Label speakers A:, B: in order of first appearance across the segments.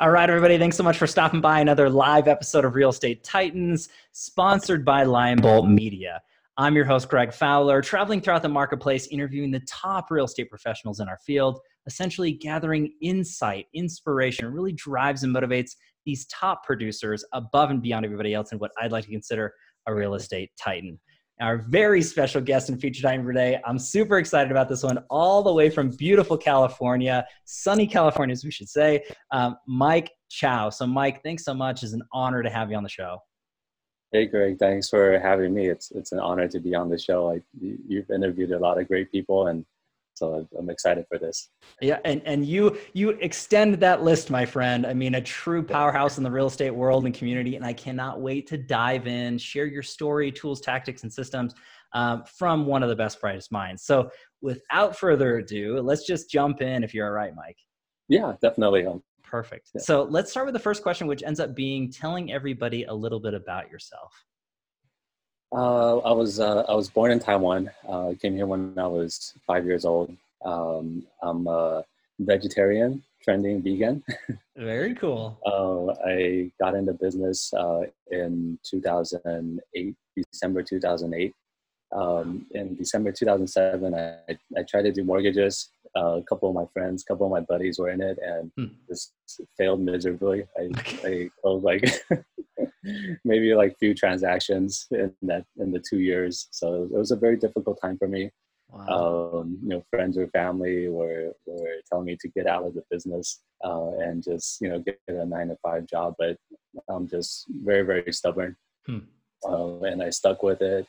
A: All right, everybody, thanks so much for stopping by another live episode of Real Estate Titans, sponsored by Lion Bolt Media. I'm your host, Greg Fowler, traveling throughout the marketplace, interviewing the top real estate professionals in our field, essentially gathering insight, inspiration, really drives and motivates these top producers above and beyond everybody else in what I'd like to consider a real estate titan our very special guest and feature time for today. I'm super excited about this one, all the way from beautiful California, sunny California, as we should say, um, Mike Chow. So, Mike, thanks so much. It's an honor to have you on the show.
B: Hey, Greg, thanks for having me. It's it's an honor to be on the show. I, you've interviewed a lot of great people, and so I'm excited for this.
A: Yeah, and and you you extend that list, my friend. I mean, a true powerhouse in the real estate world and community, and I cannot wait to dive in, share your story, tools, tactics, and systems um, from one of the best, brightest minds. So, without further ado, let's just jump in. If you're all right, Mike.
B: Yeah, definitely.
A: Perfect. Yeah. So let's start with the first question, which ends up being telling everybody a little bit about yourself.
B: Uh, I was uh, I was born in Taiwan. Uh, I came here when I was five years old. Um, I'm a vegetarian, trending vegan.
A: Very cool.
B: Uh, I got into business uh, in 2008, December 2008. Um, in December 2007, I, I tried to do mortgages. Uh, a couple of my friends, a couple of my buddies were in it, and hmm. just failed miserably. I, I closed like maybe like few transactions in that in the two years. So it was a very difficult time for me. Wow. Um, you know, friends or family were were telling me to get out of the business uh, and just you know get a nine to five job, but I'm just very very stubborn, hmm. uh, and I stuck with it.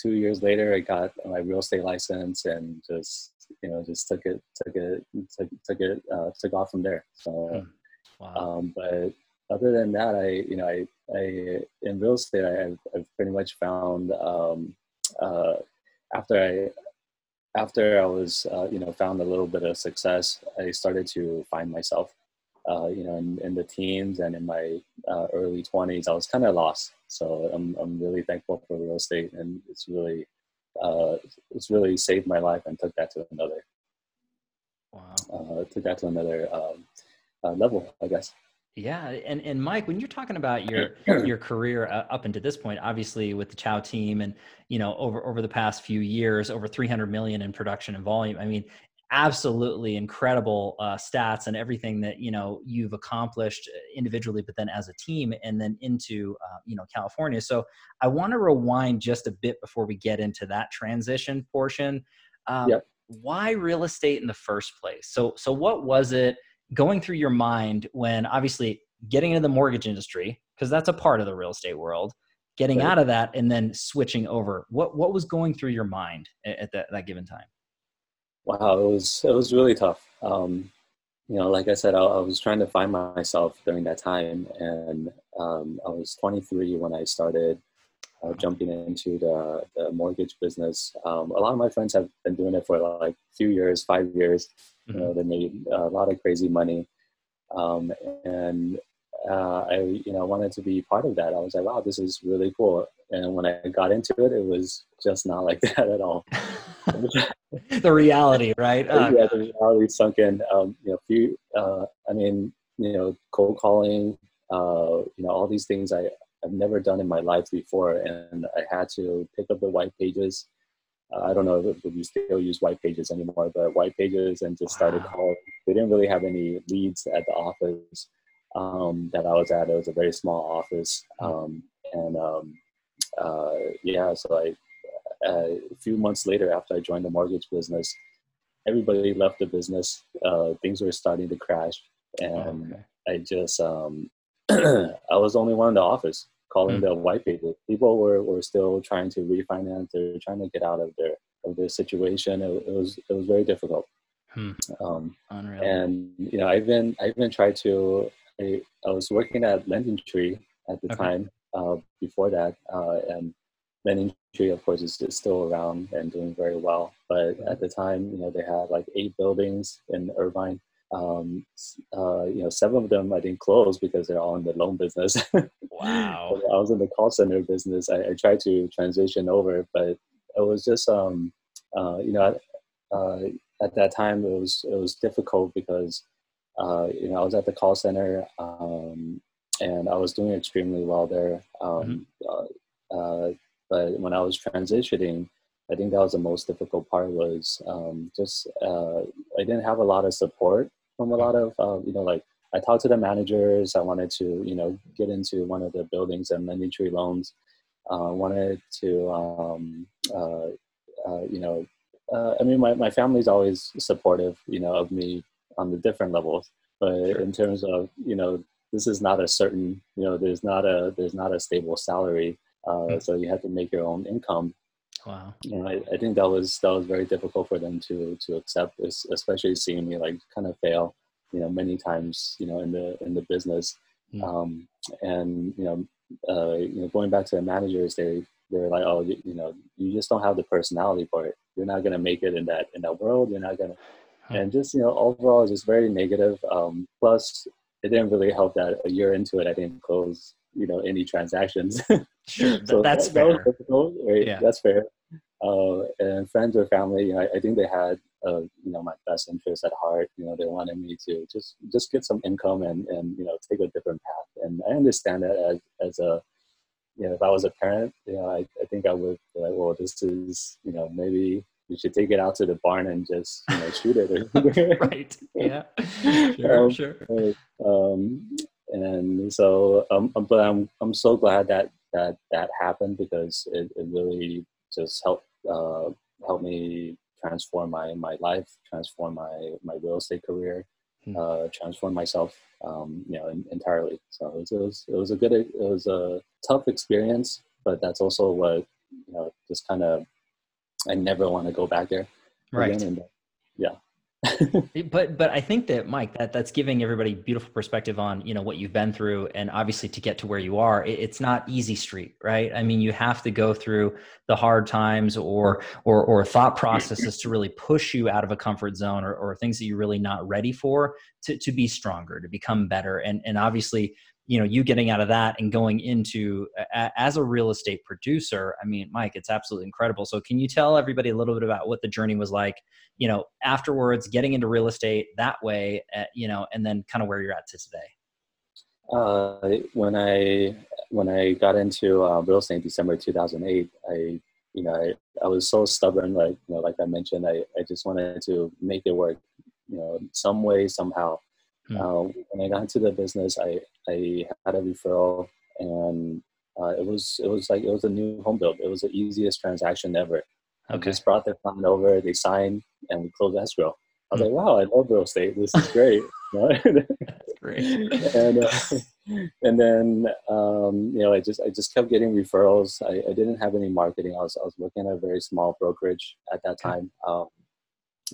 B: Two years later, I got my real estate license and just you know just took it took it took, took it uh, took off from there. So, hmm. wow. um, but other than that, I you know I I in real estate I, have I've pretty much found um, uh, after I after I was uh, you know found a little bit of success, I started to find myself. Uh, you know, in, in, the teens and in my uh, early 20s, I was kind of lost. So I'm, I'm really thankful for real estate, and it's really uh, it's really saved my life and took that to another wow. Uh, took that to another um, uh, level, I guess.
A: Yeah, and and Mike, when you're talking about your your career uh, up until this point, obviously with the Chow team, and you know over over the past few years, over 300 million in production and volume. I mean, absolutely incredible uh, stats and everything that you know you've accomplished uh, individually, but then as a team, and then into uh, you know California. So I want to rewind just a bit before we get into that transition portion. Um, yep. Why real estate in the first place? So so what was it? Going through your mind when obviously getting into the mortgage industry because that's a part of the real estate world getting right. out of that and then switching over. What what was going through your mind at that, that given time?
B: Wow it was it was really tough. Um, you know like i said I, I, was trying to find myself during that time and um, i was 23 when i started uh, jumping into the, the mortgage business. Um, a lot of my friends have been doing it for like a few years five years Mm-hmm. You know, they made a lot of crazy money, um, and uh, I you know wanted to be part of that. I was like, wow, this is really cool. And when I got into it, it was just not like that at all.
A: the reality, right?
B: Uh, yeah, the reality sunk in. Um, you know, few. Uh, I mean, you know, cold calling. Uh, you know, all these things I I've never done in my life before, and I had to pick up the white pages uh, I don't know if we still use white pages anymore, but white pages and just started calling. They didn't really have any leads at the office um, that I was at. It was a very small office. Um, and um, uh, yeah, so I, uh, a few months later after I joined the mortgage business, everybody left the business. Uh, things were starting to crash. And okay. I just, um, I was the only one in the office calling mm-hmm. the white paper. People were, were still trying to refinance. They were trying to get out of their of their situation. It, it was it was very difficult. Hmm. Um, Unreal. And you know, I've been I've been trying to. I, I was working at Lending Tree at the okay. time. Uh, before that, uh, and Lending Tree, of course, is, is, still around and doing very well. But at the time, you know, they had like eight buildings in Irvine um, uh, you know, seven of them I didn't close because they're all in the loan business.
A: wow.
B: I was in the call center business. I, I, tried to transition over, but it was just, um, uh, you know, uh, at that time it was it was difficult because uh, you know, I was at the call center, um, and I was doing extremely well there. Um, mm-hmm. uh, but when I was transitioning, I think that was the most difficult part. Was um, just uh, I didn't have a lot of support from a lot of uh, you know like I talked to the managers. I wanted to you know get into one of the buildings and LendingTree loans. Uh, wanted to um, uh, uh, you know uh, I mean my my family's always supportive you know of me on the different levels, but sure. in terms of you know this is not a certain you know there's not a there's not a stable salary. Mm-hmm. So you have to make your own income
A: Wow.
B: You know, I, I think that was that was very difficult for them to to accept, especially seeing me like kind of fail, you know, many times, you know, in the in the business. Mm. Um, and you know, uh, you know, going back to the managers, they they're like, oh, you, you, know, you just don't have the personality for it. You're not gonna make it in that in that world. You're not gonna, and just you know, overall, just very negative. Um, plus, it didn't really help that a year into it, I didn't close you know any transactions.
A: Sure, so that's that, fair.
B: That right? Yeah. That's fair. Uh, and friends or family, you know, I, I think they had uh, you know my best interest at heart. You know, they wanted me to just just get some income and and you know take a different path. And I understand that as as a you know if I was a parent, you know, I, I think I would be like, well, this is you know maybe you should take it out to the barn and just you know shoot
A: it. right. Yeah. Sure. Um, sure.
B: Um, and so um, um, but I'm I'm so glad that that that happened because it, it really just helped uh, helped me transform my my life, transform my my real estate career, hmm. uh, transform myself, um, you know, in, entirely. So it was, it was, it was a good it was a tough experience, but that's also what you know just kind of I never want to go back there.
A: Right.
B: And, yeah.
A: But but I think that Mike that that's giving everybody beautiful perspective on you know what you've been through and obviously to get to where you are it, it's not easy street right? I mean you have to go through the hard times or or or thought processes to really push you out of a comfort zone or, or things that you're really not ready for to to be stronger to become better. And and obviously you know you getting out of that and going into a, as a real estate producer i mean mike it's absolutely incredible. So can you tell everybody a little bit about what the journey was like you know afterwards getting into real estate that way uh, you know and then kind of where you're at to today?
B: Uh, when i when i got into uh, real estate in december 2008 i you know I, I was so stubborn like you know like i mentioned i, I just wanted to make it work you know some way somehow Mm. Uh, when I got into the business, I, I had a referral and uh, it was it was like it was a new home build. It was the easiest transaction ever. Okay. I just brought the client over, they signed, and we closed escrow. I was mm. like, wow, I love real estate. This is great.
A: That's great.
B: and uh, and then um, you know, I just I just kept getting referrals. I, I, didn't have any marketing. I was I was working at a very small brokerage at that time, um,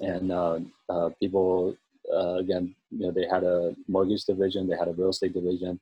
B: and uh, uh people uh, again, you know, they had a mortgage division, they had a real estate division,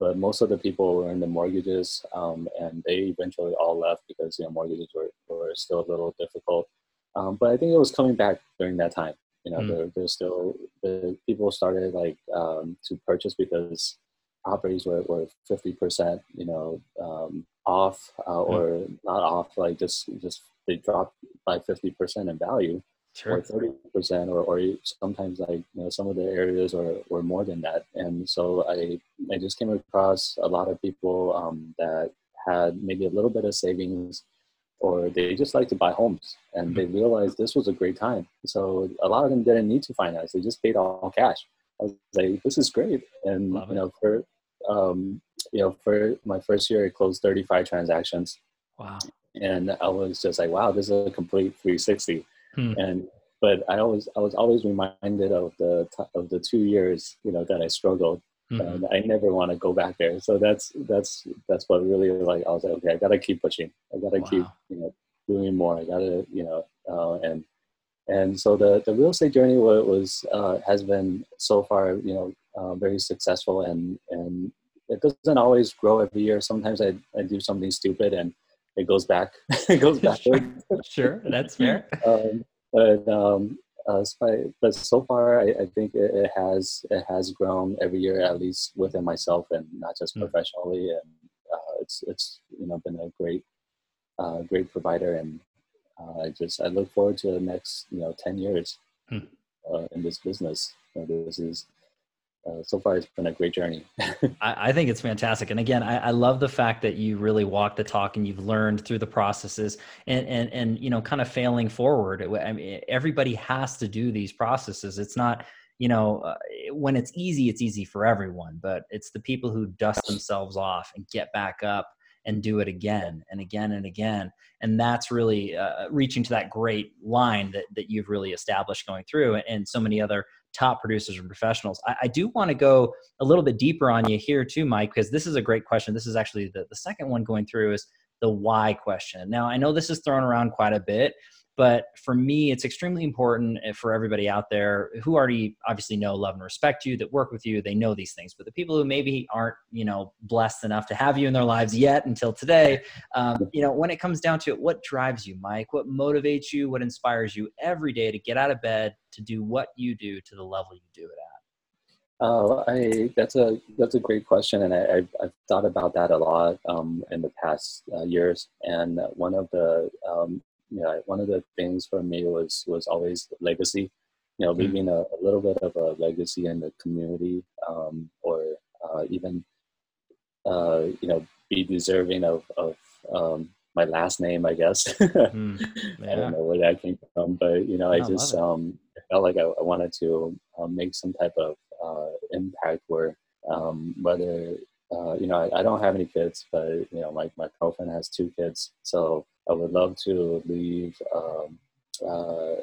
B: but most of the people were in the mortgages, um, and they eventually all left because you know mortgages were, were still a little difficult. Um, but I think it was coming back during that time. You know, mm. there, there's still the people started like um, to purchase because properties were, were 50%, you know, um, off uh, or mm. not off, like just just they dropped by 50% in value sure. or 30% or, or sometimes like you know some of the areas were, were more than that. And so i i just came across a lot of people um, that had maybe a little bit of savings or they just like to buy homes and mm-hmm. they realized this was a great time. So a lot of them didn't need to finance. They just paid all cash. I was like this is great. And Love you know it. for um, you know for my first year i closed 35 transactions.
A: Wow.
B: And i was just like wow this is a complete 360 Hmm. And but I always I was always reminded of the of the two years you know that I struggled. Mm-hmm. And I never want to go back there. So that's that's that's what really like I was like okay I gotta keep pushing. I gotta wow. keep you know doing more. I gotta you know uh, and and so the the real estate journey was, was uh, has been so far you know uh, very successful and and it doesn't always grow every year. Sometimes I, I do something stupid and it goes back. it goes backward.
A: sure, that's fair.
B: um, but um, uh, but so far, I, I think it, it, has it has grown every year, at least within myself, and not just mm. professionally. And uh, it's it's you know been a great uh, great provider, and uh, I just I look forward to the next you know ten years mm. in this business. You know, this is uh, so far it's been a great journey.
A: I, I, think it's fantastic, and again, I, I, love the fact that you really walk the talk and you've learned through the processes, and and and you know, kind of failing forward. I mean, everybody has to do these processes. It's not you know uh, when it's easy, it's easy for everyone, but it's the people who dust themselves off and get back up and do it again and again and again and that's really uh, reaching to that great line that, that you've really established going through and so many other top producers and professionals. I, I do want to go a little bit deeper on you here too, Mike, because this is a great question. This is actually the, the second one going through is the why question. Now, I know this is thrown around quite a bit, but for me, it's extremely important eh, for everybody out there who already obviously know, love, and respect you, that work with you, they know these things. But the people who maybe aren't, you know, blessed enough to have you in their lives yet until today, um, you know, when it comes down to it, what drives you, Mike? What motivates you? What inspires you every day to get out of bed to do what you do to the level you do it at?
B: Oh, I that's a that's a great question, and I, I've, I've thought about that a lot um, in the past uh, years. And one of the um, you know, one of the things for me was was always legacy. You know, mm-hmm. leaving a, a, little bit of a legacy in the community, um, or uh, even uh, you know, be deserving of of um, my last name, I guess. mm, yeah. I don't know where that came from, but you know, I, I just um, felt like I, I wanted to um, make some type of uh, impact where um, whether uh, you know I, I, don't have any kids, but you know, like my girlfriend has two kids, so I would love to leave um, uh,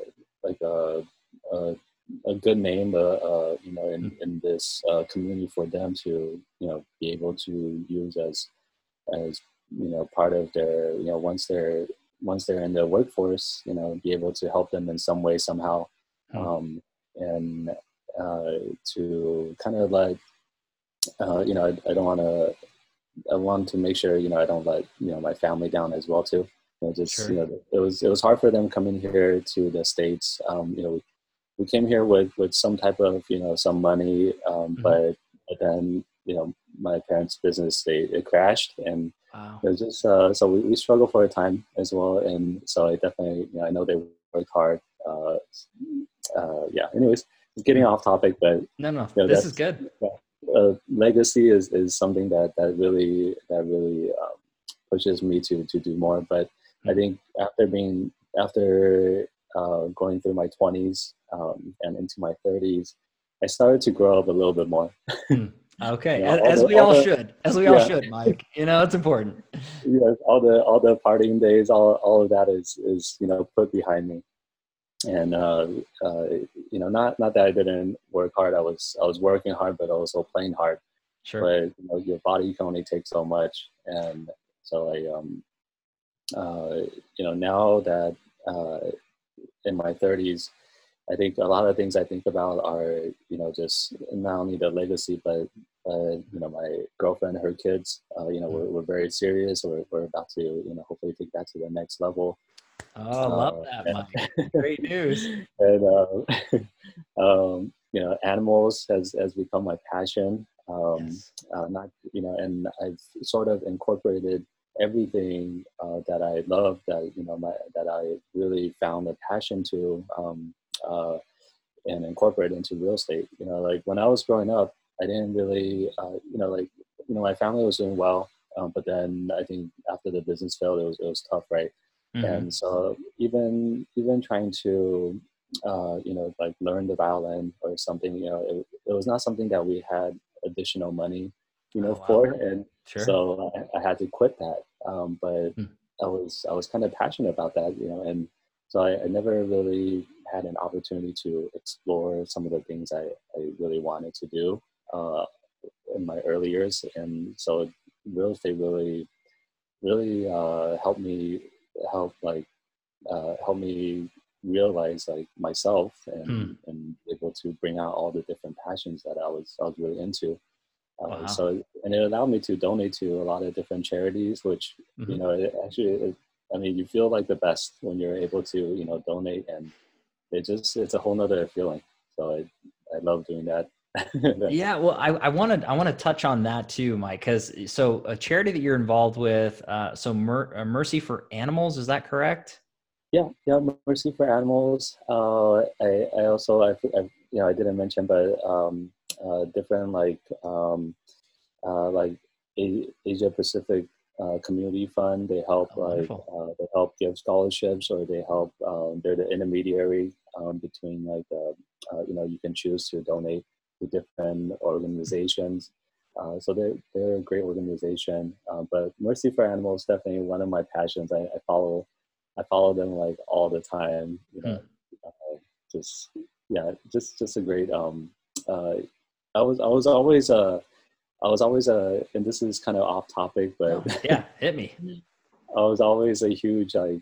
B: like a, a, a, good name, uh, uh, you know, in, in this uh, community for them to, you know, be able to use as, as, you know, part of their, you know, once they're, once they're in the workforce, you know, be able to help them in some way, somehow. Hmm. Um, and uh, to kind of like, uh, you know, I, I don't want to, I want to make sure, you know, I don't let, you know, my family down as well too. You know, just sure. you know, it was it was hard for them coming here to the states. Um, you know, we, we came here with with some type of you know some money, um, mm-hmm. but, but then you know my parents' business they it crashed, and wow. it was just uh, so we, we struggled for a time as well. And so I definitely you know I know they work hard. Uh, uh, yeah. Anyways, getting off topic, but
A: no, no, you know, this is good.
B: Uh, legacy is, is something that, that really that really um, pushes me to to do more. But I think after being after uh, going through my 20s um, and into my 30s, I started to grow up a little bit more.
A: Hmm. Okay, you know, as, the, we all, the, should, as we yeah. all should, Mike. You know, it's important.
B: yes, all the all the partying days, all all of that is is you know put behind me, and uh, uh, you know, not not that I didn't work hard. I was I was working hard, but also playing hard. Sure. But you know, your body can only take so much, and so I um uh, you know, now that uh, in my 30s, I think a lot of things I think about are, you know, just not only the legacy, but, uh, you know, my girlfriend, her kids, uh, you know, we're, we're very serious. We're, we're about to, you know, hopefully take that to the next level.
A: Oh, I love uh, that, Mike. Great news.
B: And, uh, um, you know, animals has, has become my passion. Um, yes. not, you know, and I've sort of incorporated everything uh, that I love, that you know, my, that I really found a passion to, um, uh, and incorporate into real estate. You know, like when I was growing up, I didn't really, uh, you know, like you know, my family was doing well, um, but then I think after the business failed, it was it was tough, right? Mm-hmm. And so even even trying to uh, you know like learn the violin or something, you know, it, it was not something that we had additional money you know, oh, wow. for. And sure. so I, I, had to quit that. Um, but hmm. I was I was kind of passionate about that, you know, and so I, I, never really had an opportunity to explore some of the things I, I really wanted to do uh, in my early years. And so real estate really, really uh, helped me help like uh, help me realize like myself and, hmm. and able to bring out all the different passions that I was I was really into. Uh, wow. So, and it allowed me to donate to a lot of different charities, which, mm-hmm. you know, it actually, it, I mean, you feel like the best when you're able to, you know, donate and it just, it's a whole nother feeling. So I, I love doing that.
A: yeah, well, I, I want to I want to touch on that too, Mike. Because so a charity that you're involved with, uh, so Mer- uh, Mercy for Animals, is that correct?
B: Yeah, yeah, Mercy for Animals. Uh, I I also I, I you know I didn't mention, but um, uh, different like um, uh, like Asia Pacific uh, Community Fund. They help
A: Oh,
B: like uh, they help give scholarships, or they help. Um, they're the intermediary um, between like uh, uh, you know you can choose to donate to different organizations. Uh, so they're they're a great organization. Uh, but Mercy for Animals definitely one of my passions. I, I follow I follow them like all the time. You know, uh, just yeah, just just a great. Um, uh, I was I was always uh, I was always a, and this is kind of off topic, but
A: Oh, yeah, hit me.
B: I was always a huge like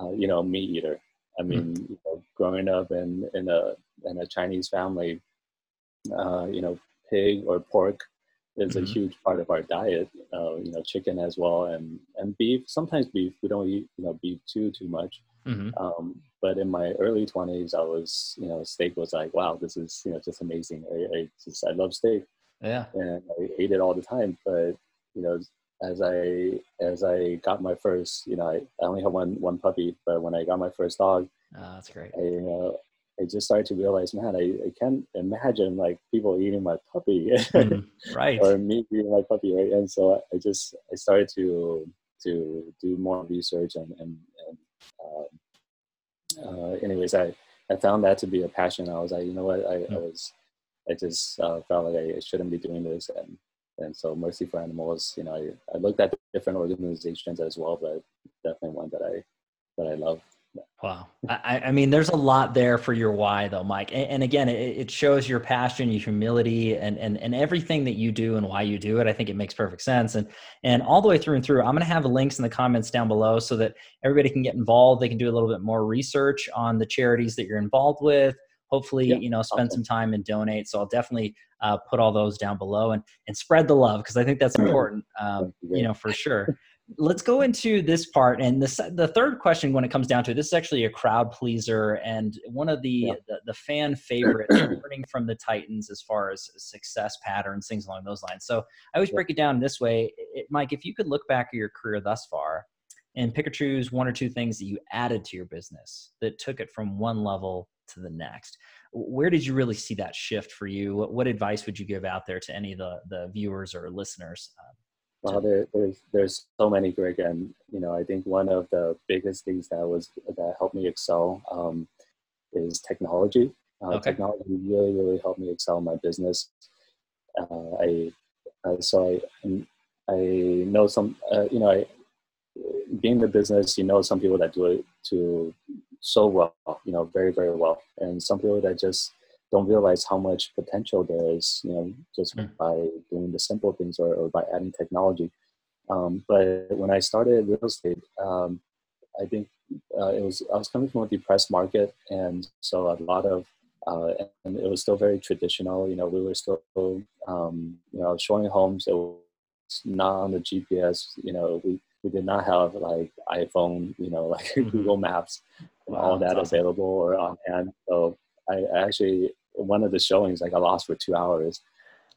B: uh, you know meat eater. I mean, you know, growing up in in a in a Chinese family, uh, you know, pig or pork is
A: Mhm.
B: a huge part of our diet. Uh, you know, chicken as well, and and beef. Sometimes beef. We don't eat you know beef too too much.
A: hmm
B: Um, but in my early twenties, I was you know steak was like wow this is you know just amazing. I, I just I love steak
A: Yeah.
B: and I ate it all the time. But you know, as I as I got my first, you know, I, I only had one one puppy, but when I got my first dog,
A: Oh, that's great.
B: I uh, I just started to realize, man, I, I can't imagine like people eating my puppy
A: Mhm. Right.
B: or me eating my puppy, right? And so I, I just I started to to do more research and and, and um, uh, anyways, I I found that to be a passion. I was like, you know what, I, I
A: Mm.
B: was I just uh, felt like I shouldn't be doing this, and and so Mercy for Animals, you know, I, I looked at different organizations as well, but definitely one that I that I love.
A: Wow. I, I mean, there's a lot there for your why, though, Mike. And, and again, it, it shows your passion, your humility, and, and and everything that you do and why you do it. I think it makes perfect sense. And and all the way through and through, I'm going to have links in the comments down below so that everybody can get involved. They can do a little bit more research on the charities that you're involved with. Hopefully,
B: Yeah,
A: you know, spend
B: awesome.
A: some time and donate. So I'll definitely uh, put all those down below and and spread the love because I think that's important. Um, you know, for sure let's go into this part and this the third question when it comes down to it this is actually a crowd pleaser and one of the
B: Yeah.
A: the, the fan favorites learning from the titans as far as success patterns things along those lines so i always
B: Yeah.
A: break it down this way it, mike if you could look back at your career thus far and pick or choose one or two things that you added to your business that took it from one level to the next where did you really see that shift for you what, what advice would you give out there to any of the the viewers or listeners uh,
B: Well, there, there's there's so many, Greg, and you know, I think one of the biggest things that was that helped me excel um, is technology. Uh,
A: Okay.
B: Technology really, really helped me excel in my business. Uh, I uh, so I I know some, uh, you know, I being in the business, you know, some people that do it to so well, you know, very, very well, and some people that just don't realize how much potential there is, you know, just
A: Mm.
B: by doing the simple things or, or by adding technology. Um, but when I started real estate, um, I think uh, it was I was coming from a depressed market, and so a lot of uh, and it was still very traditional. You know, we were still um, you know showing homes. It was not on the GPS. You know, we we did not have like iPhone. You know, like
A: Mhm.
B: Google Maps and
A: Wow,
B: all that
A: awesome.
B: available or on hand. So I actually one of the showings I got lost for two hours.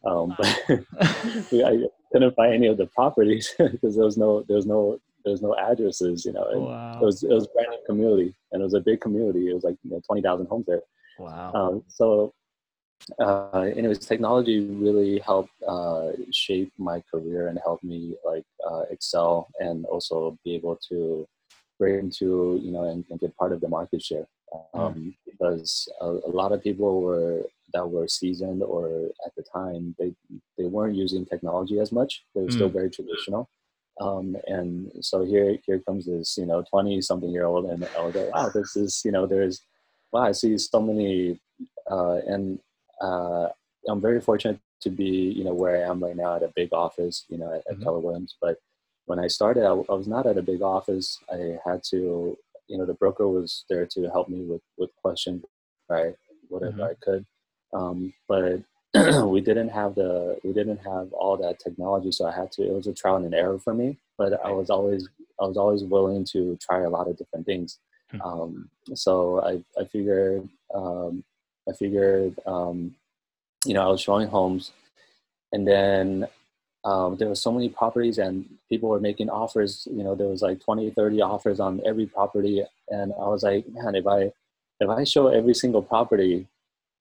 B: Um, but I couldn't find any of the properties because there was no there was no there was no addresses. You know,
A: wow
B: it was it was a brand new community and it was a big community. It was like you know, twenty thousand homes there.
A: wow
B: Um, so, uh, anyways, technology really helped uh, shape my career and helped me like uh, excel and also be able to break into you know and, and get part of the market share. Um, Because a, a lot of people were that were seasoned or at the time they they weren't using technology as much. They were still very traditional. Um, and so here here comes this you know twenty something year old and was like wow this is you know there's wow I see so many uh, and uh, I'm very fortunate to be, you know, where I am right now at a big office, you know, at, at
A: Mhm.
B: Keller Williams. But when I started, I, I was not at a big office. I had to, you know, the broker was there to help me with with questions, right, whatever
A: Mhm.
B: I could. Um, but we didn't have the we didn't have all that technology, so I had to. It was a trial and error for me. But I was always I was always willing to try a lot of different things.
A: Hmm.
B: Um, so I I figured um, I figured, um, you know, I was showing homes, and then um, there were so many properties, and people were making offers. You know, there was like 20, 30 offers on every property, and I was like, man, if I if I show every single property,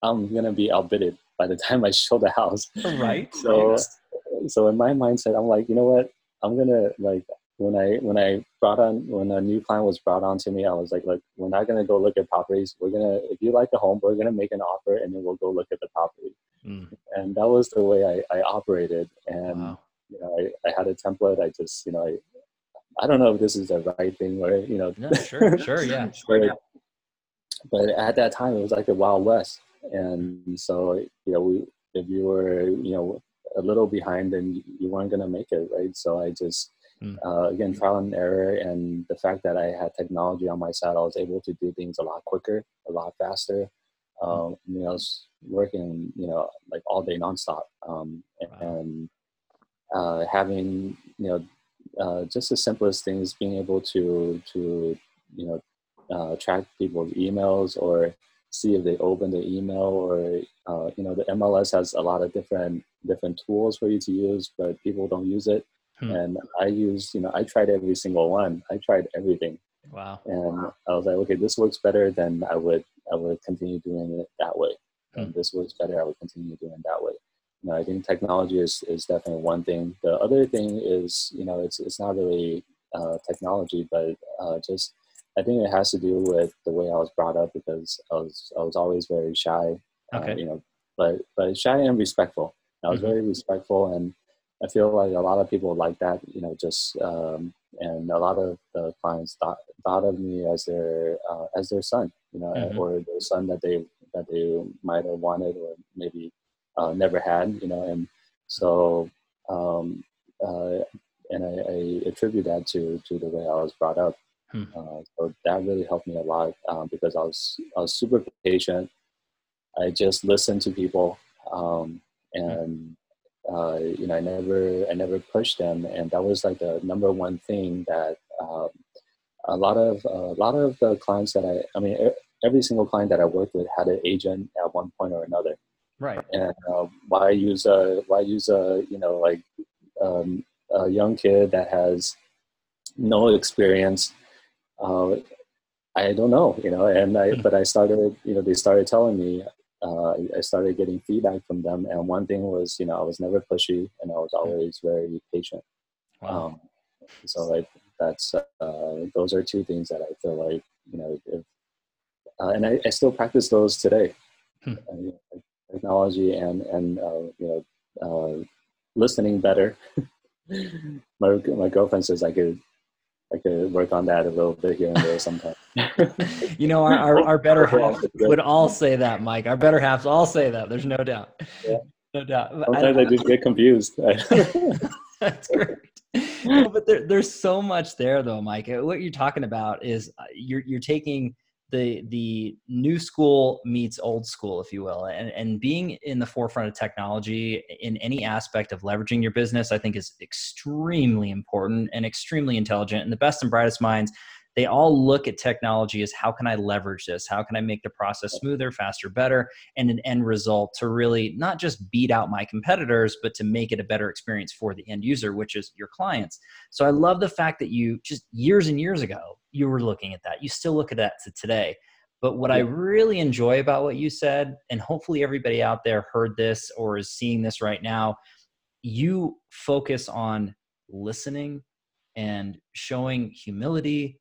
B: I'm gonna be outbidded by the time I show the house.
A: Right.
B: So, so in my mindset, I'm like, you know what? I'm gonna like when I when I brought on when a new client was brought on to me, I was like, look, we're not gonna go look at properties. We're gonna if you like the home, we're gonna make an offer, and then we'll go look at the property. Mm. And that was the way I, I operated. And wow. you know, I, I had a template. I just you know I I don't know if this is the right thing or you know.
A: No, sure, sure, yeah. but, yeah.
B: but at that time, it was like the Wild West, and so you know, we if you were you know a little behind, then you weren't gonna make it, right? So I just mm. uh, again trial and error, and the fact that I had technology on my side, I was able to do things a lot quicker, a lot faster. Um, you know, I was working, you know, like all day nonstop, um, and uh, having you know uh, just the simplest things, being able to to you know uh, track people's emails or see if they open the email or uh, you know the MLS has a lot of different different tools for you to use, but people don't use it. Hmm. And I use you know I tried every single one. I tried everything.
A: Wow.
B: And I was like, okay, this works better. than I would I would continue doing it that way. Hmm. And this works better. I would continue doing it that way you know, I think technology is, is definitely one thing. The other thing is, you know, it's, it's not really uh, technology, but uh, just I think it has to do with the way I was brought up because I was I was always very shy, uh, okay. uh, you know, but but shy and respectful. I was mm-hmm. very respectful, and I feel like a lot of people like that, you know, just um, and a lot of the clients thought, thought of me as their uh, as their son, you know, mm-hmm. or the son that they that they might have wanted or maybe uh, never had, you know, and so um, uh, and I, I, attribute that to to the way I was brought up. Hmm. Uh, so that really helped me a lot um, because I was I was super patient. I just listened to people, um, and uh, you know I never I never pushed them, and that was like the number one thing that um, a lot of a lot of the clients that I I mean every single client that I worked with had an agent at one point or another.
A: Right.
B: And uh, why use a why use a you know like um, a young kid that has no experience? Uh, I don't know, you know. And I hmm. but I started, you know, they started telling me. Uh, I started getting feedback from them, and one thing was, you know, I was never pushy, and I was always very patient. Wow. Um, so like that's uh, those are two things that I feel like you know, if, uh, and I, I, still practice those today. Hmm. Technology and and uh, you know uh, listening better. my my girlfriend says I could I could work on that a little bit here and there sometimes.
A: you know, our, our, our better half would all say that, Mike. Our better halves all say that. There's no doubt.
B: Yeah.
A: No doubt.
B: Sometimes I, I just get confused.
A: That's great. No, but there, there's so much there, though, Mike. What you're talking about is uh, you're you're taking the the new school meets old school if you will and and being in the forefront of technology in any aspect of leveraging your business i think is extremely important and extremely intelligent and the best and brightest minds they all look at technology as how can I leverage this? How can I make the process smoother, faster, better, and an end result to really not just beat out my competitors, but to make it a better experience for the end user, which is your clients. So I love the fact that you just years and years ago, you were looking at that. You still look at that to today. But what I really enjoy about what you said, and hopefully everybody out there heard this or is seeing this right now, you focus on listening and showing humility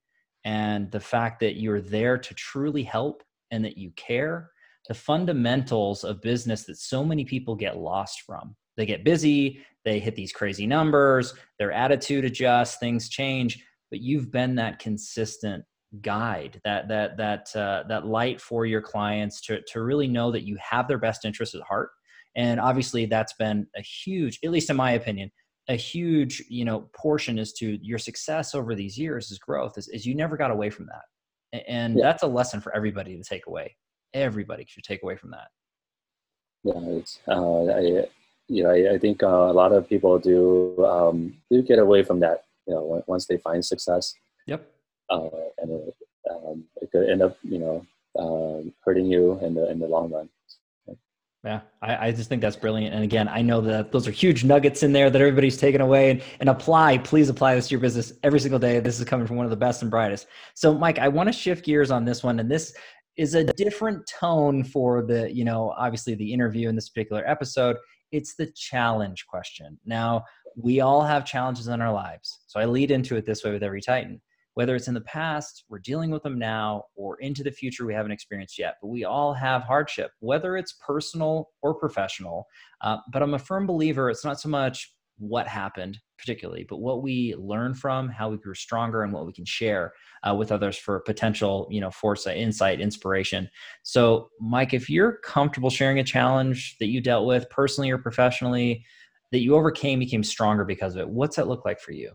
A: and the fact that you're there to truly help and that you care the fundamentals of business that so many people get lost from. They get busy they hit these crazy numbers their attitude adjusts things change but you've been that consistent guide that that that uh, that light for your clients to to really know that you have their best interests at heart. And obviously that's been a huge at least in my opinion a huge you know portion is to your success over these years is growth is, is you never got away from that. And yeah. that's a lesson for everybody to take away. Everybody should take away from that.
B: Yeah it's uh, I, you know I, I think uh, a lot of people do um, do get away from that you know once they find success.
A: Yep.
B: Uh, and it, um, it could end up you know uh, hurting you in the in the long run
A: yeah, I, I, just think that's brilliant. And again, I know that those are huge nuggets in there that everybody's taken away and, and apply. Please apply this to your business every single day. This is coming from one of the best and brightest. So, Mike, I want to shift gears on this one. And this is a different tone for the you know obviously the interview in this particular episode it's the challenge question now we all have challenges in our lives so i lead into it this way with every titan whether it's in the past we're dealing with them now or into the future we haven't experienced yet but we all have hardship whether it's personal or professional. Uh, but i'm a firm believer it's not so much what happened particularly but what we learn from how we grew stronger and what we can share uh, with others for potential you know foresight insight inspiration. So mike if you're comfortable sharing a challenge that you dealt with personally or professionally that you overcame became stronger because of it what's that look like for you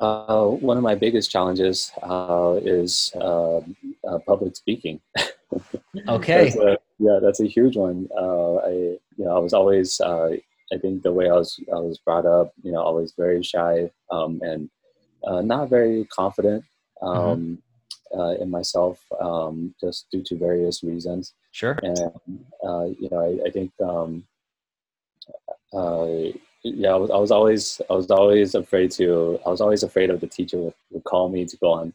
B: uh, one of my biggest challenges uh, is uh, uh public speaking.
A: okay.
B: that's a, yeah, that's a huge one. Uh, I, you know, I was always uh, I think the way I was I was brought up, you know, always very shy um, and uh, not very confident um, mm-hmm. uh, in myself, um, just due to various reasons.
A: Sure.
B: And uh, you know, I, I think um, uh, yeah, I was, I was always I was always afraid to I was always afraid of the teacher would, would call me to go on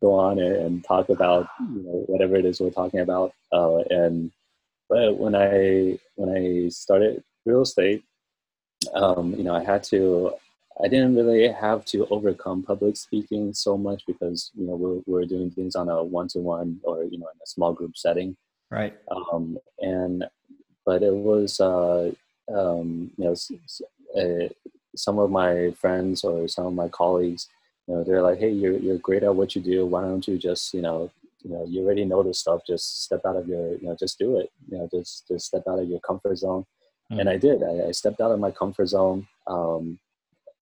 B: go on and, and talk about you know whatever it is we're talking about uh, and but when I when I started real estate, um, you know, I had to, I didn't really have to overcome public speaking so much because, you know, we're, we're doing things on a one-to-one or, you know, in a small group setting.
A: Right.
B: Um, and, but it was, uh, um, you know, uh, some of my friends or some of my colleagues, you know, they're like, Hey, you're, you're great at what you do. Why don't you just, you know, you know, you already know this stuff. Just step out of your, you know, just do it. You know, just just step out of your comfort zone mm. and I did. I, I, stepped out of my comfort zone. Um,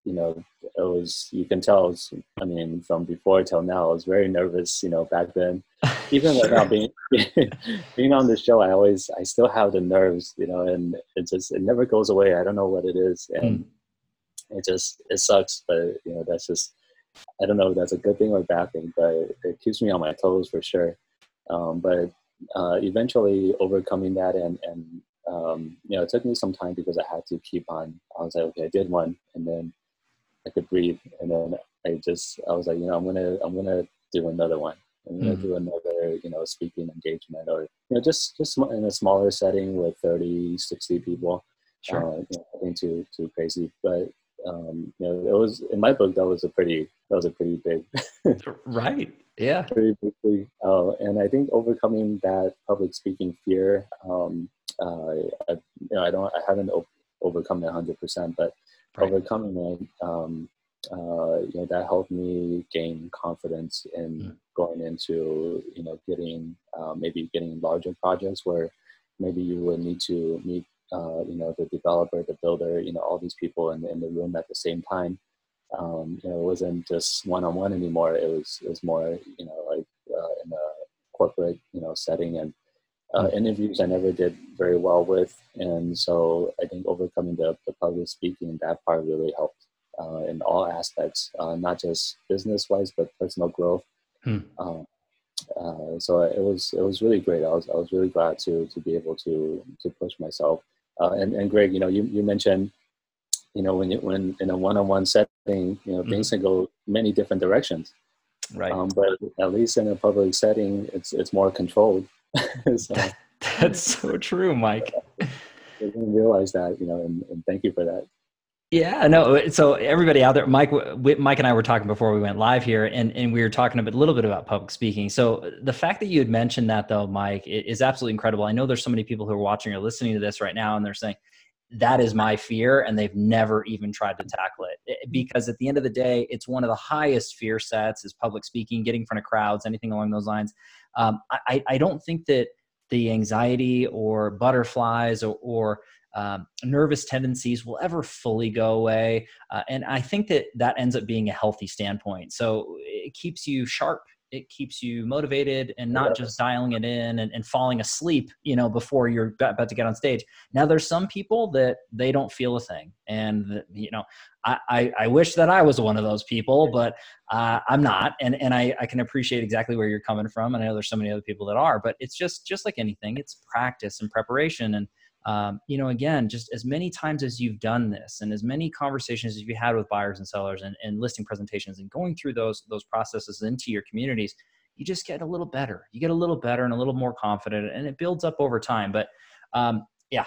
B: you know, it was you can tell. Was, I mean, from before till now, I was very nervous. You know, back then, even sure. without being being on the show, I always I still have the nerves. You know, and it just it never goes away. I don't know what it is, and mm. it just it sucks. But you know, that's just I don't know if that's a good thing or a bad thing, but it keeps me on my toes for sure. Um, but uh, eventually overcoming that and, and um, you know, it took me some time because I had to keep on. I was like, okay, I did one, and then I could breathe, and then I just, I was like, you know, I'm gonna, I'm gonna do another one. I'm gonna mm-hmm. do another, you know, speaking engagement, or you know, just, just in a smaller setting with 30, 60 people.
A: Sure.
B: Uh, you know, nothing too, too crazy, but um, you know, it was in my book that was a pretty, that was a pretty big,
A: right? Yeah.
B: Pretty big, uh, and I think overcoming that public speaking fear. Um, uh, I, you know, I don't, I haven't o- overcome it hundred percent, but right. overcoming it, um, uh, you know, that helped me gain confidence in mm. going into, you know, getting uh, maybe getting larger projects where maybe you would need to meet, uh, you know, the developer, the builder, you know, all these people in, in the room at the same time. Um, you know, it wasn't just one-on-one anymore. It was, it was more, you know, like uh, in a corporate, you know, setting and uh, interviews I never did very well with, and so I think overcoming the, the public speaking that part really helped uh, in all aspects, uh, not just business wise, but personal growth. Hmm. Um, uh, so it was it was really great. I was I was really glad to to be able to to push myself. Uh, and and Greg, you know, you you mentioned, you know, when you when in a one on one setting, you know, things can go many different directions.
A: Right. Um,
B: but at least in a public setting, it's it's more controlled.
A: so, that, that's so true, Mike.
B: I didn't realize that, you know, and, and thank you for that.
A: Yeah, no. Uh, so everybody out there, Mike, Mike and I were talking before we went live here, and, and we were talking a, bit, a little bit about public speaking. So uh, the fact that you had mentioned that, though, Mike, is absolutely incredible. I know there's so many people who are watching or listening to this right now, and they're saying that is my fear, and they've never even tried to tackle it mm-hmm. because at the end of the day, it's one of the highest fear sets is public speaking, getting in front of crowds, anything along those lines. Um, I, I don't think that the anxiety or butterflies or, or um, nervous tendencies will ever fully go away. Uh, and I think that that ends up being a healthy standpoint. So it keeps you sharp it keeps you motivated and not just dialing it in and, and falling asleep you know before you're about to get on stage. Now there's some people that they don't feel a thing and you know I, I, I wish that I was one of those people, but uh, I'm not, and and I, I can appreciate exactly where you're coming from, and I know there's so many other people that are, but it's just just like anything, it's practice and preparation, and um, you know, again, just as many times as you've done this and as many conversations as you had with buyers and sellers and, and listing presentations and going through those, those processes into your communities, you just get a little better. You get a little better and a little more confident, and it builds up over time. But um, yeah,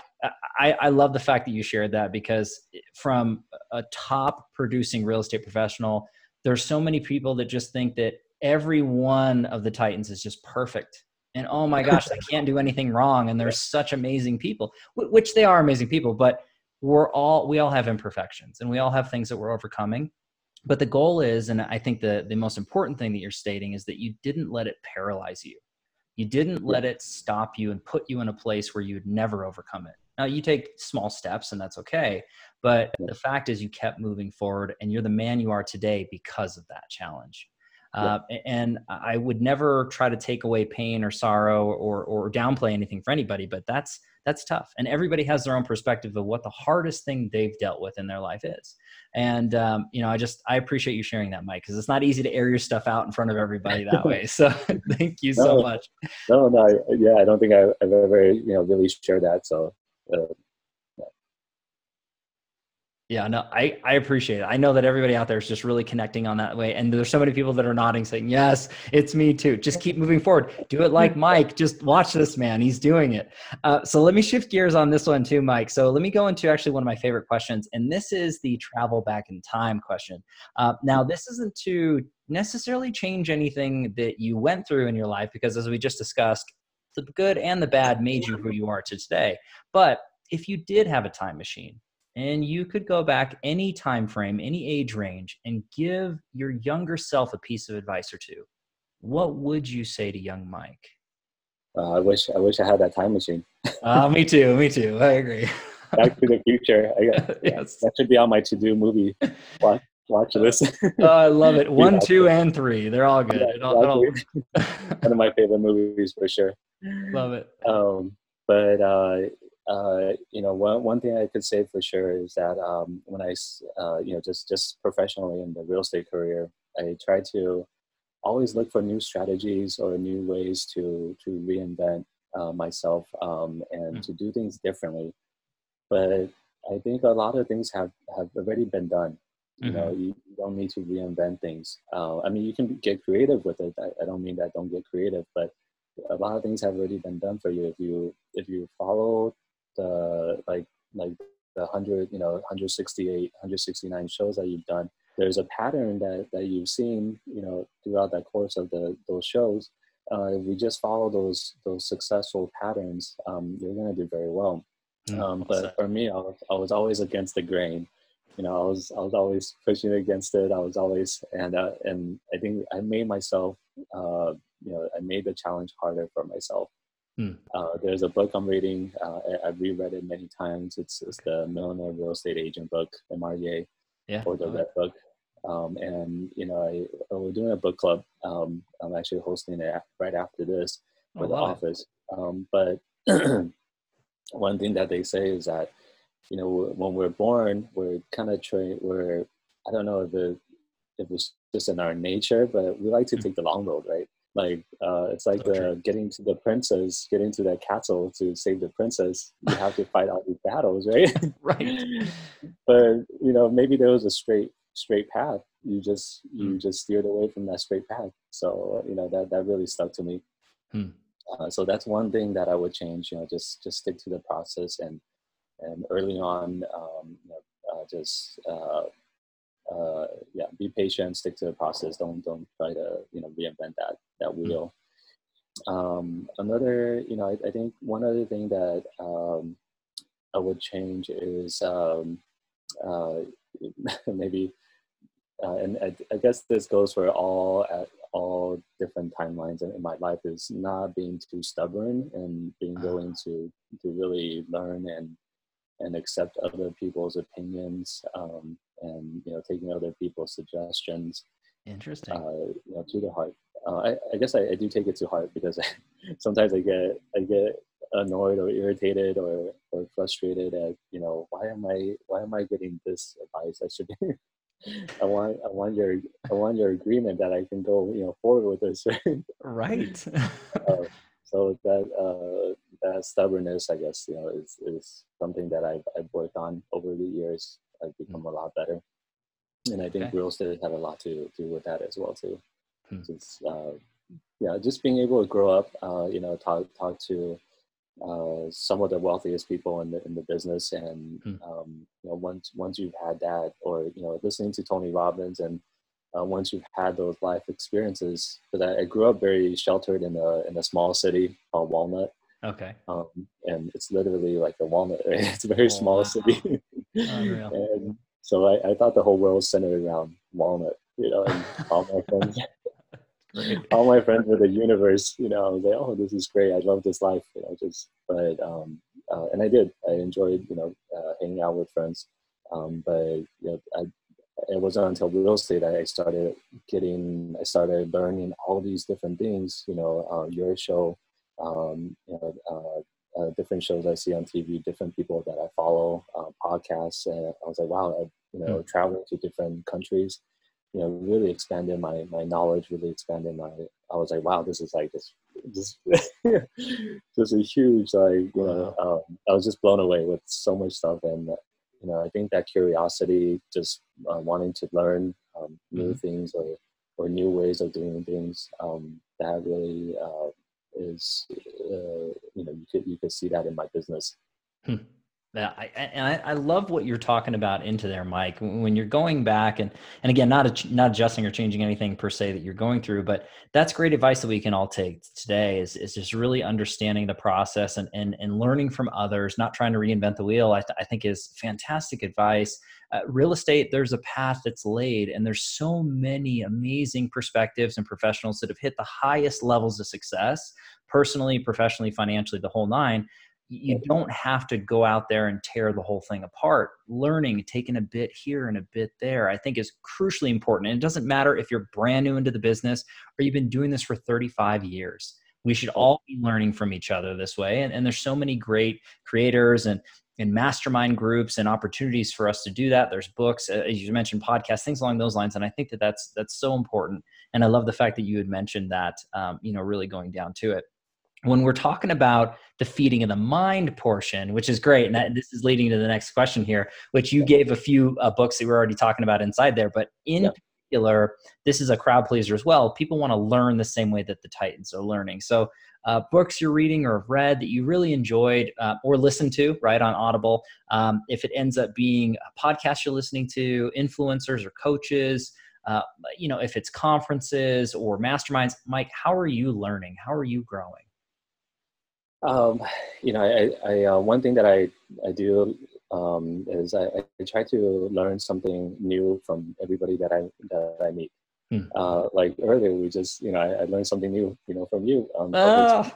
A: I, I love the fact that you shared that because from a top producing real estate professional, there's so many people that just think that every one of the Titans is just perfect. And oh my gosh, they can't do anything wrong. And they're such amazing people, which they are amazing people, but we're all, we all have imperfections and we all have things that we're overcoming. But the goal is, and I think the, the most important thing that you're stating is that you didn't let it paralyze you. You didn't let it stop you and put you in a place where you'd never overcome it. Now you take small steps and that's okay. But the fact is you kept moving forward and you're the man you are today because of that challenge. Uh, and I would never try to take away pain or sorrow or, or downplay anything for anybody, but that's that's tough. And everybody has their own perspective of what the hardest thing they've dealt with in their life is. And um, you know, I just I appreciate you sharing that, Mike, because it's not easy to air your stuff out in front of everybody that way. So thank you so much.
B: No, no, yeah, I don't think I've ever you know really shared that. So uh,
A: yeah, no, I, I appreciate it. I know that everybody out there is just really connecting on that way. And there's so many people that are nodding saying, yes, it's me too. Just keep moving forward. Do it like Mike. Just watch this man. He's doing it. Uh, so let me shift gears on this one too, Mike. So let me go into actually one of my favorite questions. And this is the travel back in time question. Uh, now, this isn't to necessarily change anything that you went through in your life, because as we just discussed, the good and the bad made you who you are to today. But if you did have a time machine, and you could go back any time frame any age range and give your younger self a piece of advice or two. What would you say to young mike?
B: Uh, i wish i wish i had that time machine.
A: Uh, me too me too. I agree.
B: Back to the future. I, yes. that should be on my to-do movie watch, watch this
A: oh, i love it. One two and three. They're all good. Yeah, all...
B: one of my favorite movies for sure.
A: Love it.
B: Um, but uh, uh, you know, one, one thing I could say for sure is that um, when I, uh, you know, just, just professionally in the real estate career, I try to always look for new strategies or new ways to, to reinvent uh, myself um, and mm-hmm. to do things differently. But I think a lot of things have, have already been done. You mm-hmm. know, you, don't need to reinvent things. Uh, I mean, you can get creative with it. I, I don't mean that don't get creative, but a lot of things have already been done for you if you if you follow the like like the 100 you know 168 169 shows that you've done there's a pattern that that you've seen you know throughout that course of the those shows. Uh, if we just follow those those successful patterns um, you're going to do very well. Mm, um, but for me I was, I was always against the grain. You know i was i was always pushing against it. I was always and uh, and i think i made myself uh, you know i made the challenge harder for myself Hmm. Uh, there's a book I'm reading. Uh, I've reread it many times. It's, it's the Millionaire Real Estate Agent book, MREA,
A: yeah.
B: or the Red Book. Um, and you know, I, we're doing a book club. Um, I'm actually hosting it right after this oh, for the office. Um, but one thing that they say is that you know when we're born, we're kind of trained. We're I don't know if it if it's just in our nature, but we like to hmm. take the long road, right? Like uh, it's like the, getting to the princess, getting to the castle to save the princess. You have to fight all these battles, right?
A: right.
B: but you know, maybe there was a straight straight path. You just you mm. just steered away from that straight path. So you know that that really stuck to me. Hmm. Uh, so that's one thing that I would change. You know, just just stick to the process and and early on, um, you know, uh, just uh, uh, yeah, be patient, stick to the process. Don't don't try to you know reinvent that that hmm. wheel. Um, another, you know, I, I, think one other thing that um, I would change is um, uh, maybe, uh, and I, I, guess this goes for all at all different timelines in, in my life is not being too stubborn and being uh-huh. willing to to really learn and and accept other people's opinions um, and you know taking other people's suggestions
A: interesting
B: uh, you know to the heart uh, I, I, guess I, I, do take it to heart because sometimes i get i get annoyed or irritated or, or frustrated at you know why am i why am i getting this advice i should I want I want your I want your agreement that I can go you know forward with this.
A: right.
B: uh, so that uh, that stubbornness, I guess, you know, is is something that I've I've worked on over the years. I've become mm. a lot better, and I think okay. real estate had a lot to do with that as well too. Mm. Just uh, yeah, just being able to grow up, uh, you know, talk talk to uh, some of the wealthiest people in the in the business, and mm. um, you know, once once you've had that, or you know, listening to Tony Robbins, and uh, once you've had those life experiences, because I, I, grew up very sheltered in a in a small city called Walnut.
A: Okay.
B: Um, and it's literally like a walnut. Right? It's a very oh, small wow. city. And so I, I thought the whole world was centered around Walnut. You know, and all my friends all my friends were the universe, you know, I was like, oh, this is great. I love this life, you know, just, but, um, uh, and I did, I enjoyed, you know, uh, hanging out with friends. Um, but, you know, I, it wasn't until real estate I started getting, I started learning all these different things, you know, uh, your show, um, you know, uh, uh, different shows I see on TV, different people that I follow, uh, podcasts. And I was like, wow, I, you know, mm. traveling to different countries, you know really expanded my my knowledge really expanded my i was like wow this is like this this just a huge like you know um, i was just blown away with so much stuff and you know i think that curiosity just uh, wanting to learn um, new mm-hmm. things or or new ways of doing things um, that really uh, is uh, you know you could you could see that in my business
A: hmm. Yeah, I, and I, I, love what you're talking about into there, Mike. When you're going back and and again, not a, not adjusting or changing anything per se that you're going through, but that's great advice that we can all take today. Is is just really understanding the process and and and learning from others, not trying to reinvent the wheel. I, I think is fantastic advice. Uh, real estate, there's a path that's laid, and there's so many amazing perspectives and professionals that have hit the highest levels of success, personally, professionally, financially, the whole nine you don't have to go out there and tear the whole thing apart. Learning, taking a bit here and a bit there, I think is crucially important. And it doesn't matter if you're brand new into the business or you've been doing this for 35 years. We should all be learning from each other this way. And, and there's so many great creators and and mastermind groups and opportunities for us to do that. There's books, as you mentioned, podcasts, things along those lines. And I think that that's that's so important. And I love the fact that you had mentioned that, um, you know, really going down to it when we're talking about the feeding of the mind portion, which is great, and that, this is leading to the next question here, which you gave a few uh, books that we are already talking about inside there, but in yeah. particular, this is a crowd pleaser as well. People want to learn the same way that the Titans are learning. So, uh, books you're reading or have read that you really enjoyed uh, or listened to, right, on Audible. Um, if it ends up being a podcast you're listening to, influencers or coaches, uh, you know, if it's conferences or masterminds, Mike, how are you learning? How are you growing?
B: Um, you know, I, I uh, one thing that I I do um, is I, I, try to learn something new from everybody that I that I meet. Hmm. Uh, like earlier, we just you know I, I, learned something new you know from you.
A: Um, oh,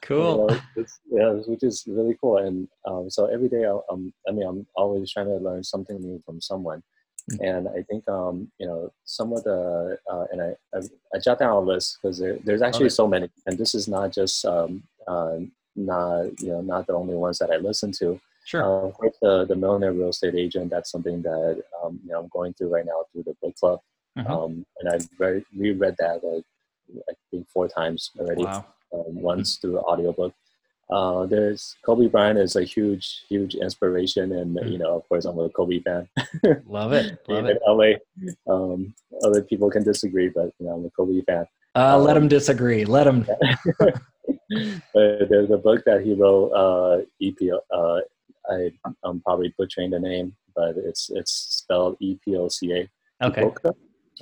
A: cool.
B: You know, yeah, which is really cool. And um, so every day, I, um, I mean, I'm always trying to learn something new from someone. Hmm. And I think um, you know some of the uh, and I, I, I jot down a list because there, there's actually okay. so many, and this is not just um, uh, not you know not the only ones that I listen to.
A: Sure.
B: Uh, of course, the the millionaire real estate agent. That's something that um, you know I'm going through right now through the book club, mm-hmm. um, and I've read, reread that like I think four times already. Wow. Um, once mm-hmm. through the audiobook. Uh, there's Kobe Bryant is a huge, huge inspiration, and mm-hmm. you know, of course, I'm a Kobe fan.
A: Love it, love it.
B: LA, um, other people can disagree, but you know, I'm a Kobe fan.
A: Uh, um, let them disagree. Let them.
B: there's a book that he wrote, uh, EPO. Uh, I, am probably butchering the name, but it's it's spelled E P O C A.
A: Okay.
B: uh,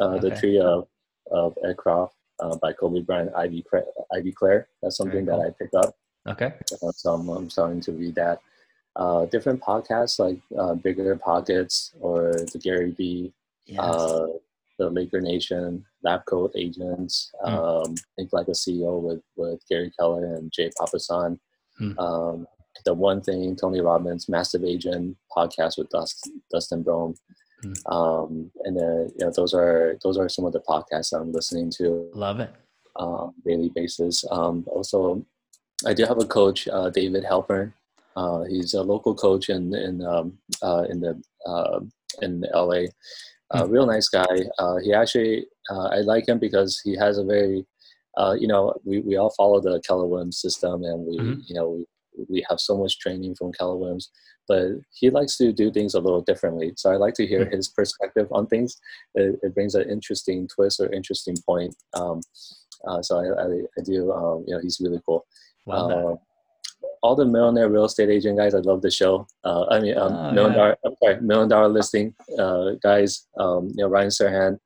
B: okay. The Tree of, of Ecrof uh, by Kobe Bryant, Ivy, Ivy Claire. That's something cool. that I picked up.
A: Okay.
B: Uh, so I'm, I'm, starting to read that. Uh, different podcasts like uh, Bigger Pockets or the Gary Vee, yes. The Laker Nation, Lab Coat Agents, mm. um, Think Like a CEO with, with Gary Keller and Jay Papasan. Mm. Um, the One Thing, Tony Robbins, Massive Agent podcast with Dust, Dustin Brohm. Mm. Um, and then you know those are those are some of the podcasts I'm listening to.
A: Love it.
B: Um, daily basis. Um, also, I do have a coach, uh, David Halpern. Uh, he's a local coach in in um, uh, in the uh, in LA, a real nice guy. Uh, he actually, uh, I like him because he has a very, uh, you know, we, we all follow the Keller Williams system and we, mm-hmm. you know, we, we have so much training from Keller Williams, but he likes to do things a little differently. So I like to hear mm-hmm. his perspective on things. It, it, brings an interesting twist or interesting point. Um, Uh, so I, I, I do. Um, you know, he's really cool. Uh, all the millionaire real estate agent guys, I love the show. Uh, I mean, um,
A: Oh,
B: million
A: yeah.
B: dollar, I'm sorry, million dollar listing uh, guys. Um, you know, Ryan Serhant,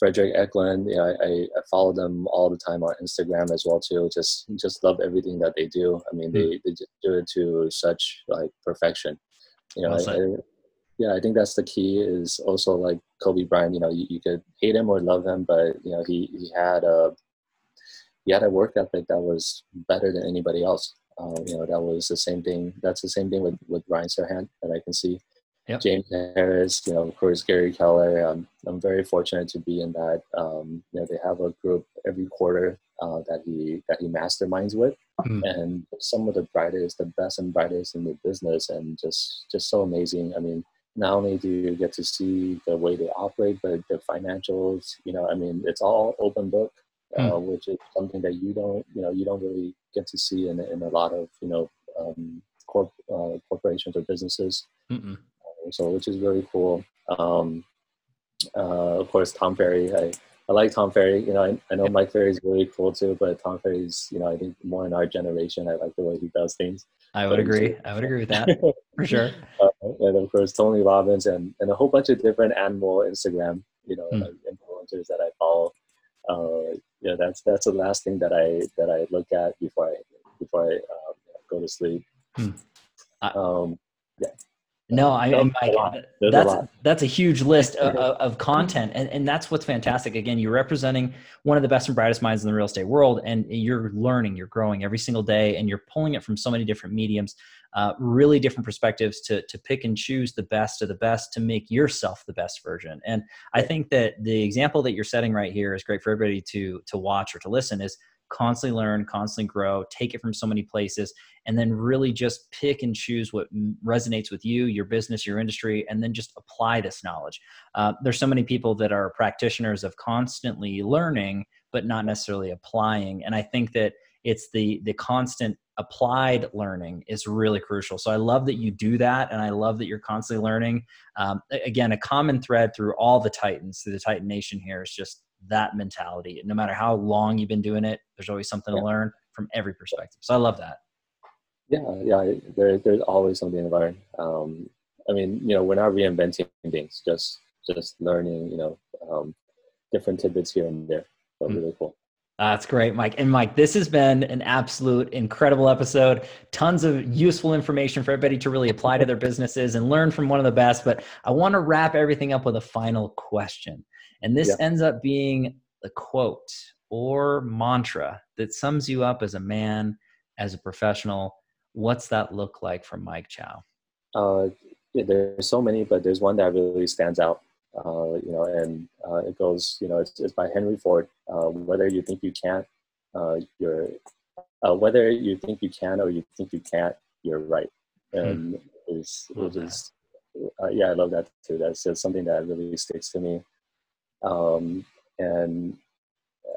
B: Fredrik Eklund. You know, I, I, follow them all the time on Instagram as well too. Just just love everything that they do. I mean, they they just do it to such like perfection. You know,
A: Well
B: I- I- yeah, I think that's the key. Is also like Kobe Bryant. You know, you, you could hate him or love him, but you know, he he had a he had a work ethic that was better than anybody else. Uh, you know, that was the same thing. That's the same thing with with Ryan Serhant that I can see.
A: Yep.
B: James Harris, you know, of course, Gary Keller. Um, I'm very fortunate to be in that. Um, you know, they have a group every quarter uh, that he that he masterminds with,
A: Hmm.
B: and some of the brightest, the best and brightest in the business, and just just so amazing. I mean, not only do you get to see the way they operate, but the financials. You know, I mean, it's all open book, uh, which is something that you don't, you know, you don't really get to see in in a lot of you know um, corp uh, corporations or businesses
A: Mm-mm.
B: so which is really cool. Um, uh, of course, Tom Ferry. I, I like Tom Ferry. You know, I, I know Mike Ferry is really cool too, but Tom Ferry's, you know, I think more in our generation. I like the way he does things.
A: I would agree. I would agree with that for sure.
B: Uh, and of course, Tony Robbins and, and a whole bunch of different animal Instagram, you know,
A: Hmm.
B: like influencers that I follow. Uh, yeah, that's that's the last thing that I that I look at before I before I um, go to sleep.
A: Hmm. I-
B: Um,
A: No, I
B: There's
A: mean,
B: a
A: that's that's a huge list of, of, of content, and and that's what's fantastic. Again, you're representing one of the best and brightest minds in the real estate world, and you're learning, you're growing every single day, and you're pulling it from so many different mediums, uh, really different perspectives to to pick and choose the best of the best to make yourself the best version. And I think that the example that you're setting right here is great for everybody to to watch or to listen. Is constantly learn, constantly grow, take it from so many places, and then really just pick and choose what resonates with you, your business, your industry, and then just apply this knowledge. Uh, there's so many people that are practitioners of constantly learning, but not necessarily applying. And I think that it's the the constant applied learning is really crucial. So I love that you do that, and I love that you're constantly learning. Um, again, a common thread through all the Titans, through the Titan Nation here, is just that mentality. No matter how long you've been doing it, there's always something
B: Yeah.
A: to learn from every perspective. So I love that.
B: Yeah, yeah. There, there's always something to learn. Um, I mean, you know, we're not reinventing things, just just learning. You know, um, different tidbits here and there. So
A: Mm.
B: really cool.
A: That's great, Mike. And Mike, this has been an absolute incredible episode. Tons of useful information for everybody to really apply to their businesses and learn from one of the best. But I want to wrap everything up with a final question. And this
B: Yeah.
A: ends up being the quote or mantra that sums you up as a man, as a professional. What's that look like for Mike Chow?
B: Uh, there's so many, but there's one that really stands out. Uh, you know, and uh, it goes. You know, it's, it's by Henry Ford. Uh, whether you think you can't, uh, you're. Uh, whether you think you can or you think you can't, you're right. And is
A: Love
B: it is. Uh, yeah, I love that too. That's just something that really sticks to me. Um, and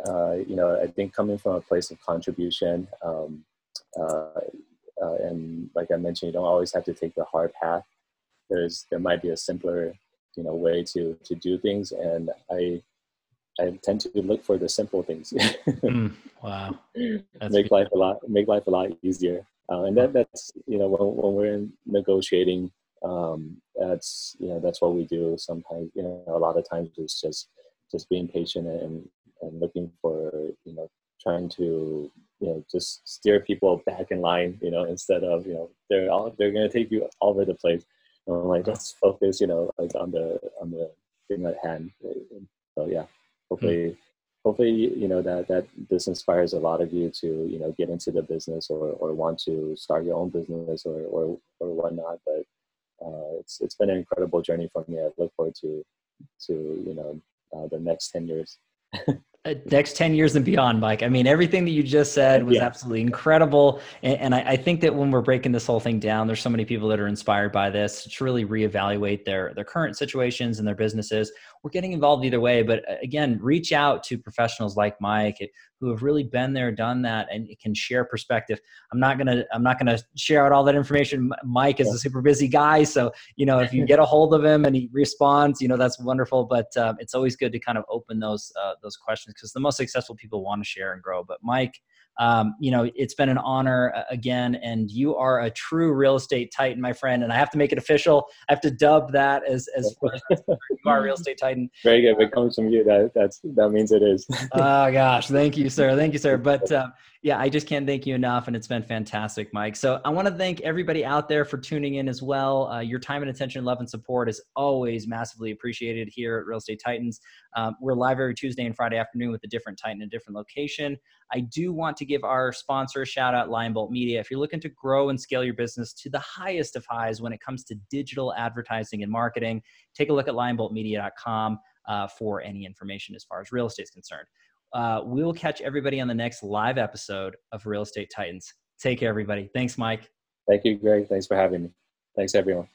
B: uh, you know, I think coming from a place of contribution, um, uh, uh, and like I mentioned, you don't always have to take the hard path. There's there might be a simpler, you know, way to to do things, and I I tend to look for the simple things.
A: Mm, wow. That's
B: make life a lot make life a lot easier. Uh, and that that's you know when when we're in negotiating, um, that's you know that's what we do. Sometimes you know a lot of times it's just just being patient and and looking for you know trying to you know just steer people back in line you know instead of you know they're all they're gonna take you all over the place. And I'm like let's focus you know like on the on the thing at hand. So yeah, hopefully hopefully you know that that this inspires a lot of you to you know get into the business or or want to start your own business or or or whatnot. But uh, it's it's been an incredible journey for me. I look forward to to you know uh, the next ten years.
A: uh, next 10 years and beyond mike. I mean everything that you just said was
B: Yeah.
A: absolutely incredible. And, and I, I think that when we're breaking this whole thing down there's so many people that are inspired by this to really reevaluate their their current situations and their businesses. We're getting involved either way but uh, again reach out to professionals like mike who have really been there done that and can share perspective. I'm not gonna i'm not gonna share out all that information. Mike is a super busy guy so you know if you get a hold of him and he responds you know that's wonderful. But um, it's always good to kind of open those uh, those questions because the most successful people want to share and grow. But Mike, um, you know, it's been an honor uh, again, and you are a true real estate titan, my friend. And I have to make it official. I have to dub that as as, as you are real estate titan.
B: Very good. If it comes from you, that that's that means it is.
A: oh gosh, thank you, sir. Thank you, sir. But um, yeah, I just can't thank you enough, and it's been fantastic, Mike. So I want to thank everybody out there for tuning in as well. Uh, your time and attention, love, and support is always massively appreciated here at Real Estate Titans. Um, we're live every Tuesday and Friday afternoon with a different Titan, a different location. I do want to give our sponsor a shout out, Lionbolt Media. If you're looking to grow and scale your business to the highest of highs when it comes to digital advertising and marketing, take a look at lionboltmedia.com uh, for any information as far as real estate is concerned. Uh, we'll catch everybody on the next live episode of Real Estate Titans. Take care, everybody. Thanks, Mike.
B: Thank you, Greg. Thanks for having me. Thanks, everyone.